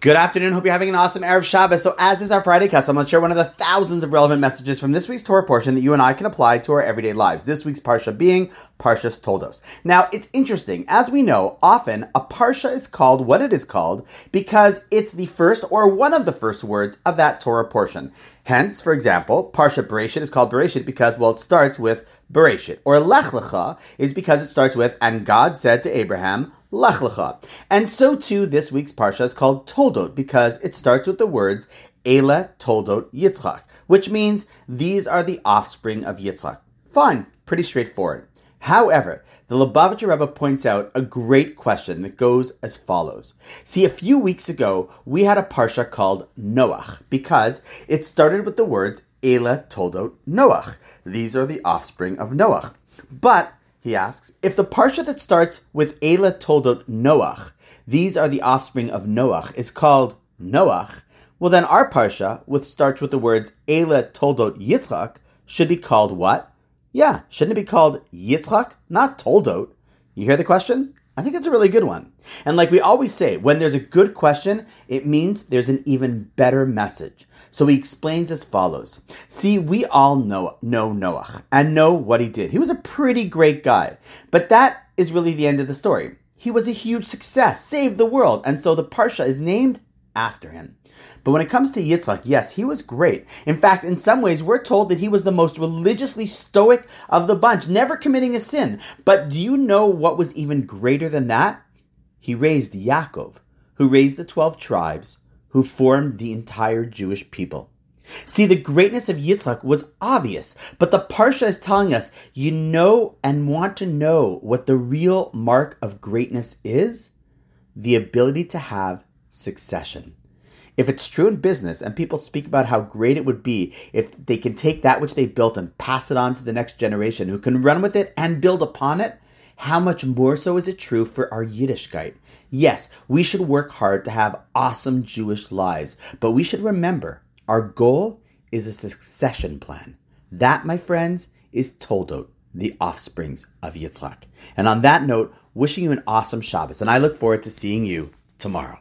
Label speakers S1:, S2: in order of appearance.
S1: Good afternoon. Hope you're having an awesome Erev Shabbos. So, as is our Friday custom, let's share one of the thousands of relevant messages from this week's Torah portion that you and I can apply to our everyday lives. This week's Parsha being Parshas Toldos. Now, it's interesting. As we know, often a Parsha is called what it is called because it's the first or one of the first words of that Torah portion. Hence, for example, Parsha Bereshit is called Bereshit because, well, it starts with Bereshit. Or Lech Lecha is because it starts with, and God said to Abraham, Lech Lecha. And so too, this week's Parsha is called Toldot because it starts with the words Ele Toldot Yitzchak, which means these are the offspring of Yitzchak. Fine, pretty straightforward. However, the Lubavitcher Rebbe points out a great question that goes as follows. See, a few weeks ago, we had a parsha called Noach because it started with the words Ele Toldot Noach. These are the offspring of Noach. But he asks, if the parsha that starts with Ele Toldot Noach, these are the offspring of Noach, is called Noach, well then our parsha, which starts with the words Ele Toldot Yitzchak, should be called what? Yeah, shouldn't it be called Yitzchak, not Toldot? You hear the question? I think it's a really good one. And like we always say, when there's a good question, it means there's an even better message. So he explains as follows. See, we all know, know Noach and know what he did. He was a pretty great guy. But that is really the end of the story. He was a huge success, saved the world, and so the Parsha is named after him. But when it comes to Yitzchak, yes, he was great. In fact, in some ways, we're told that he was the most religiously stoic of the bunch, never committing a sin. But do you know what was even greater than that? He raised Yaakov, who raised the 12 tribes, who formed the entire Jewish people. See, the greatness of Yitzchak was obvious, but the Parsha is telling us you know and want to know what the real mark of greatness is? The ability to have succession. If it's true in business and people speak about how great it would be if they can take that which they built and pass it on to the next generation who can run with it and build upon it, how much more so is it true for our Yiddishkeit? Yes, we should work hard to have awesome Jewish lives, but we should remember our goal is a succession plan. That, my friends, is Toldot, the offsprings of Yitzchak. And on that note, wishing you an awesome Shabbos, and I look forward to seeing you tomorrow.